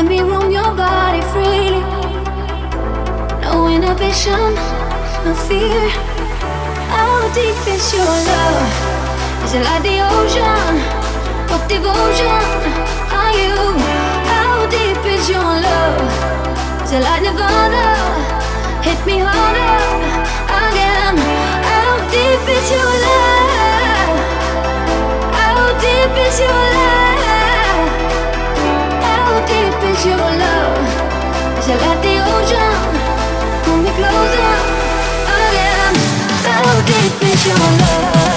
Let me roam your body freely. No inhibition, no fear. How deep is your love? Is it like the ocean? What devotion are you? How deep is your love? Is it like Nirvana? Hit me harder again. How deep is your love? How deep is your love? Still the ocean Pull me closer Again How deep is your love?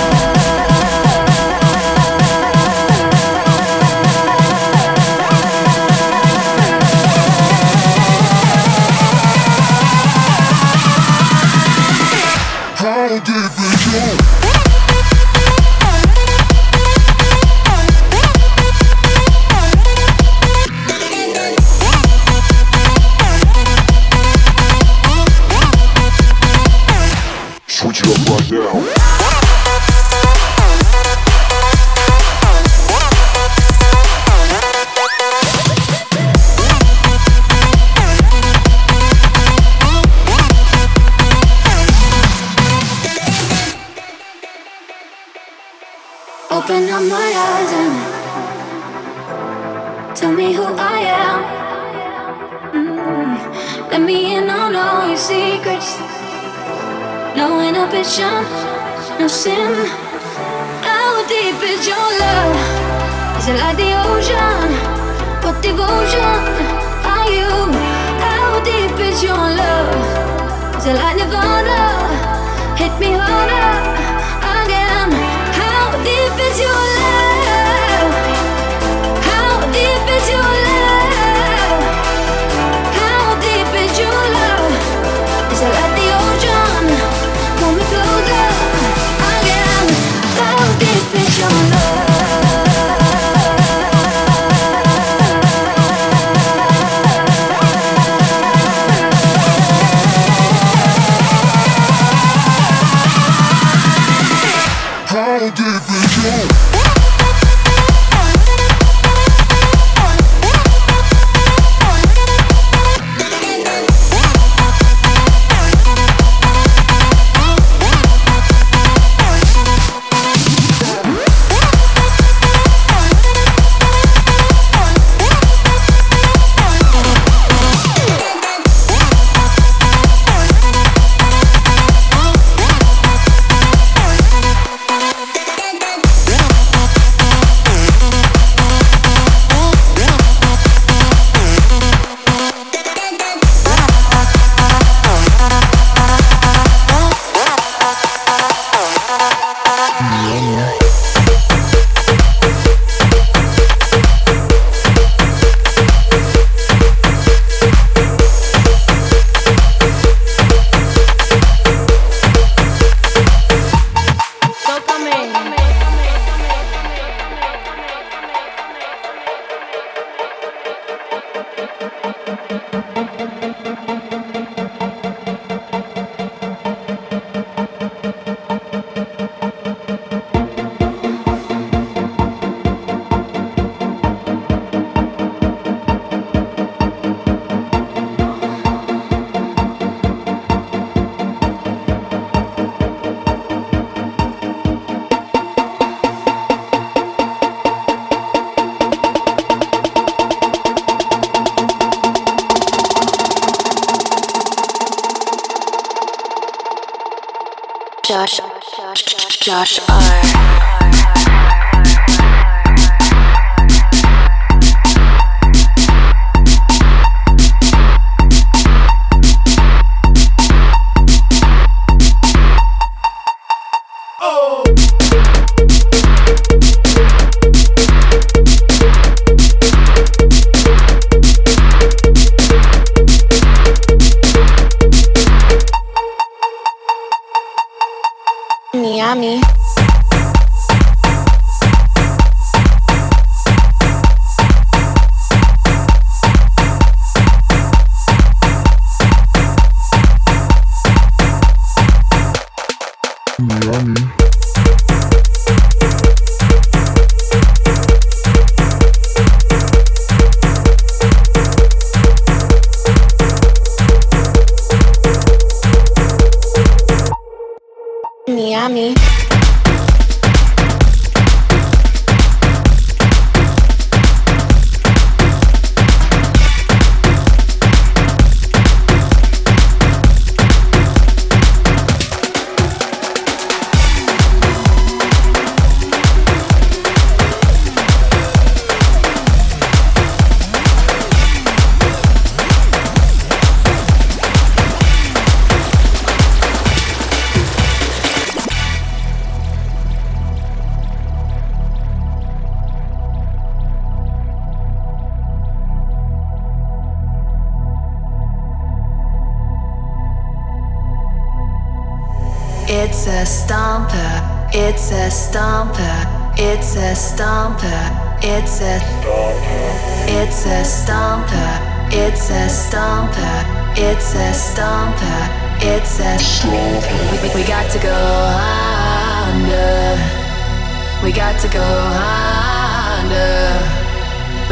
Let me in on all your secrets. No inhibition, no sin. How deep is your love? Is it like the ocean? What devotion are you? How deep is your love? Is it like Nirvana? Hit me harder again. How deep is your love?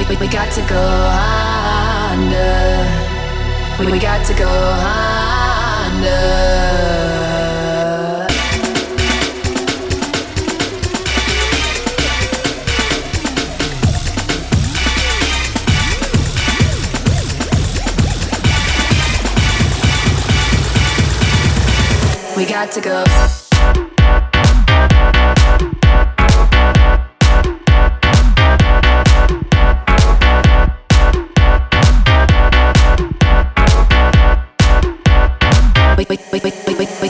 We, we, we got to go under. We, we got to go under. We got to go.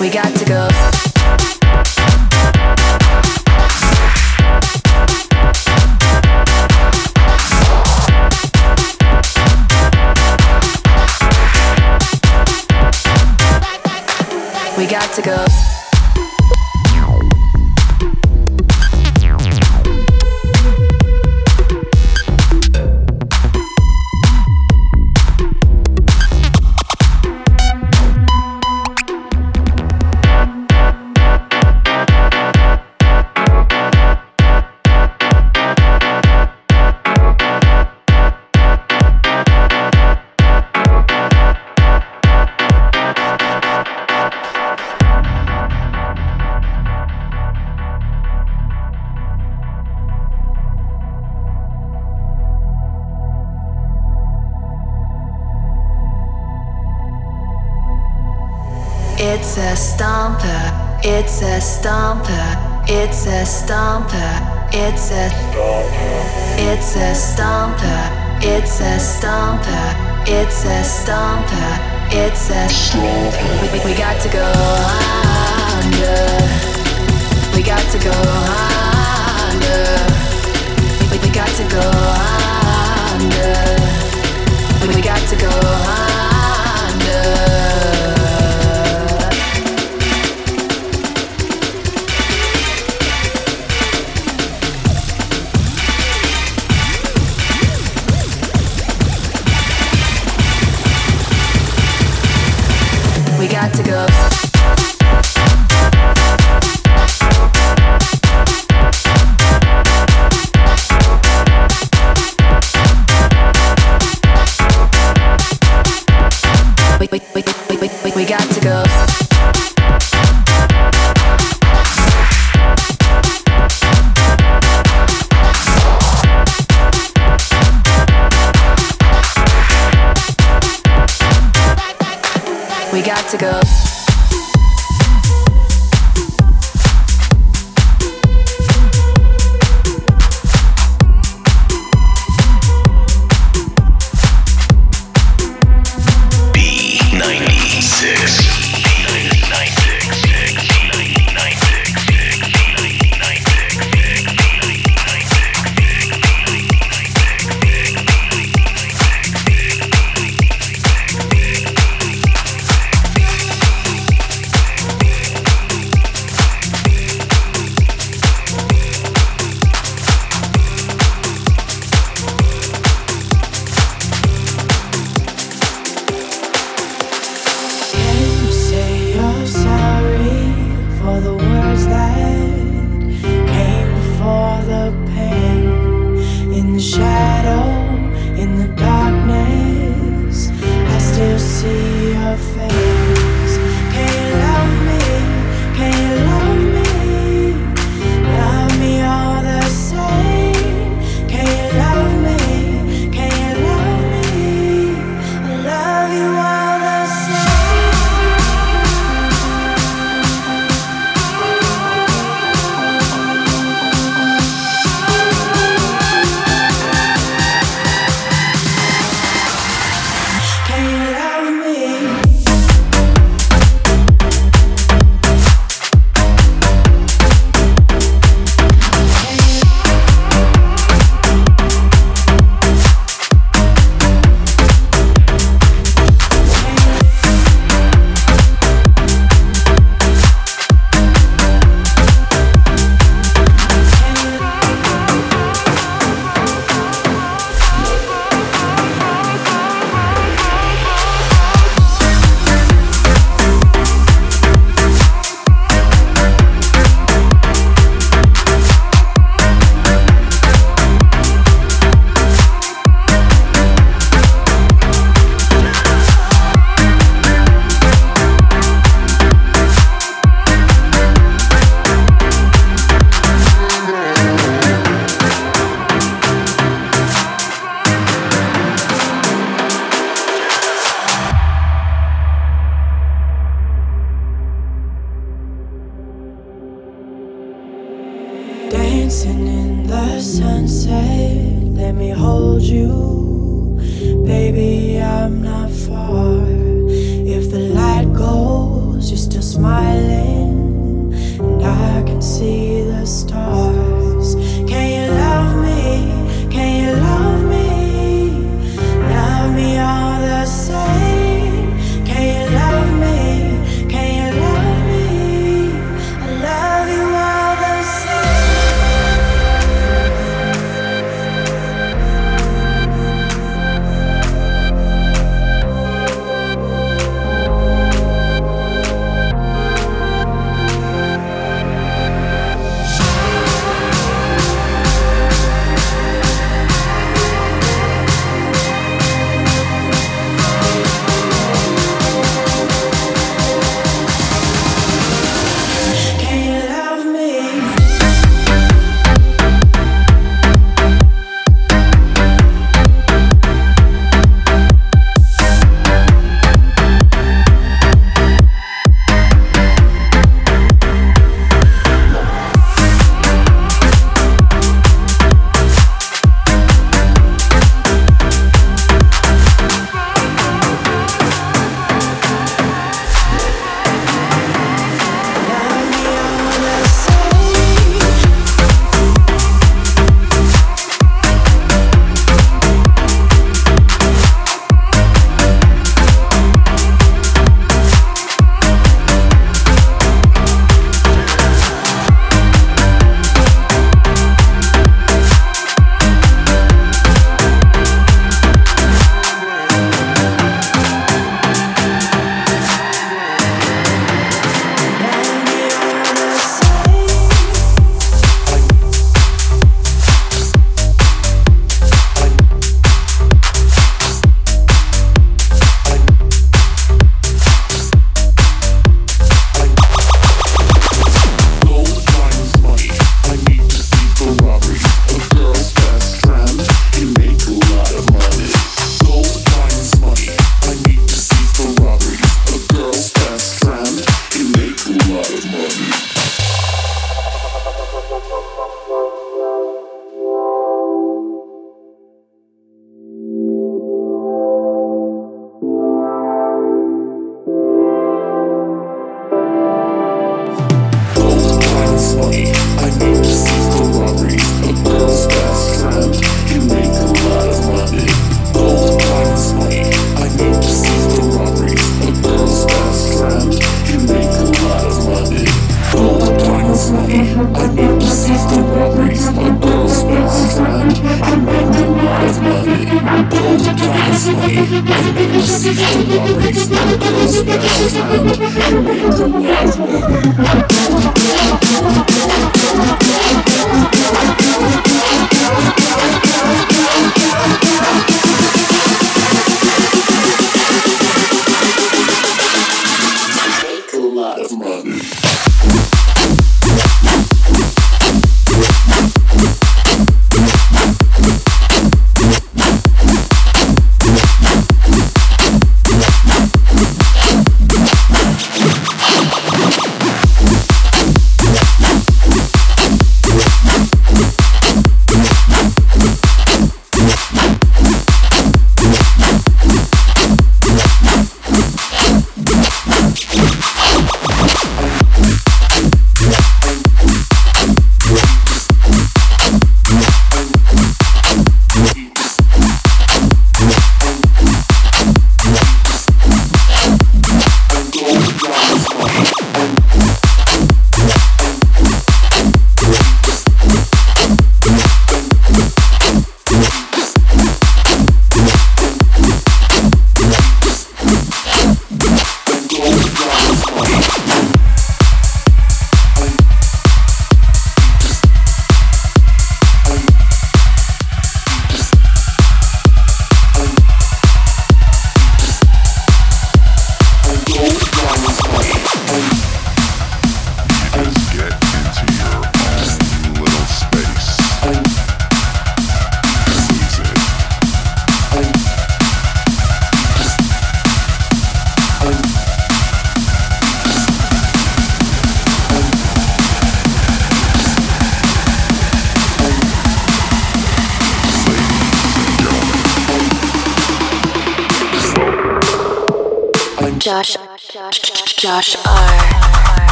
We, we got to go. We got to go. It's a stomper, it's a stomper, it's a stomper, it's a it's a stomper, it's a stomper, it's a stomper, it's a stomper. We, got to go under. We got to go under. We, got to go under. We got to go under.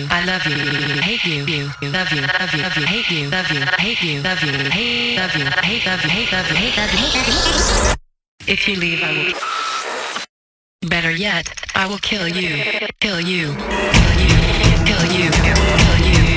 You. I love you. Hate you. You. Love you. Love you. Love you. Hate you. Love you. Hate you. Love you. Hate. Love you. Hate. Love you. Hate. Love you. Hate. Love you. Hate. Love you. If you leave, I will. Better yet, I will kill you. Kill you. Kill you. Kill you. Kill you.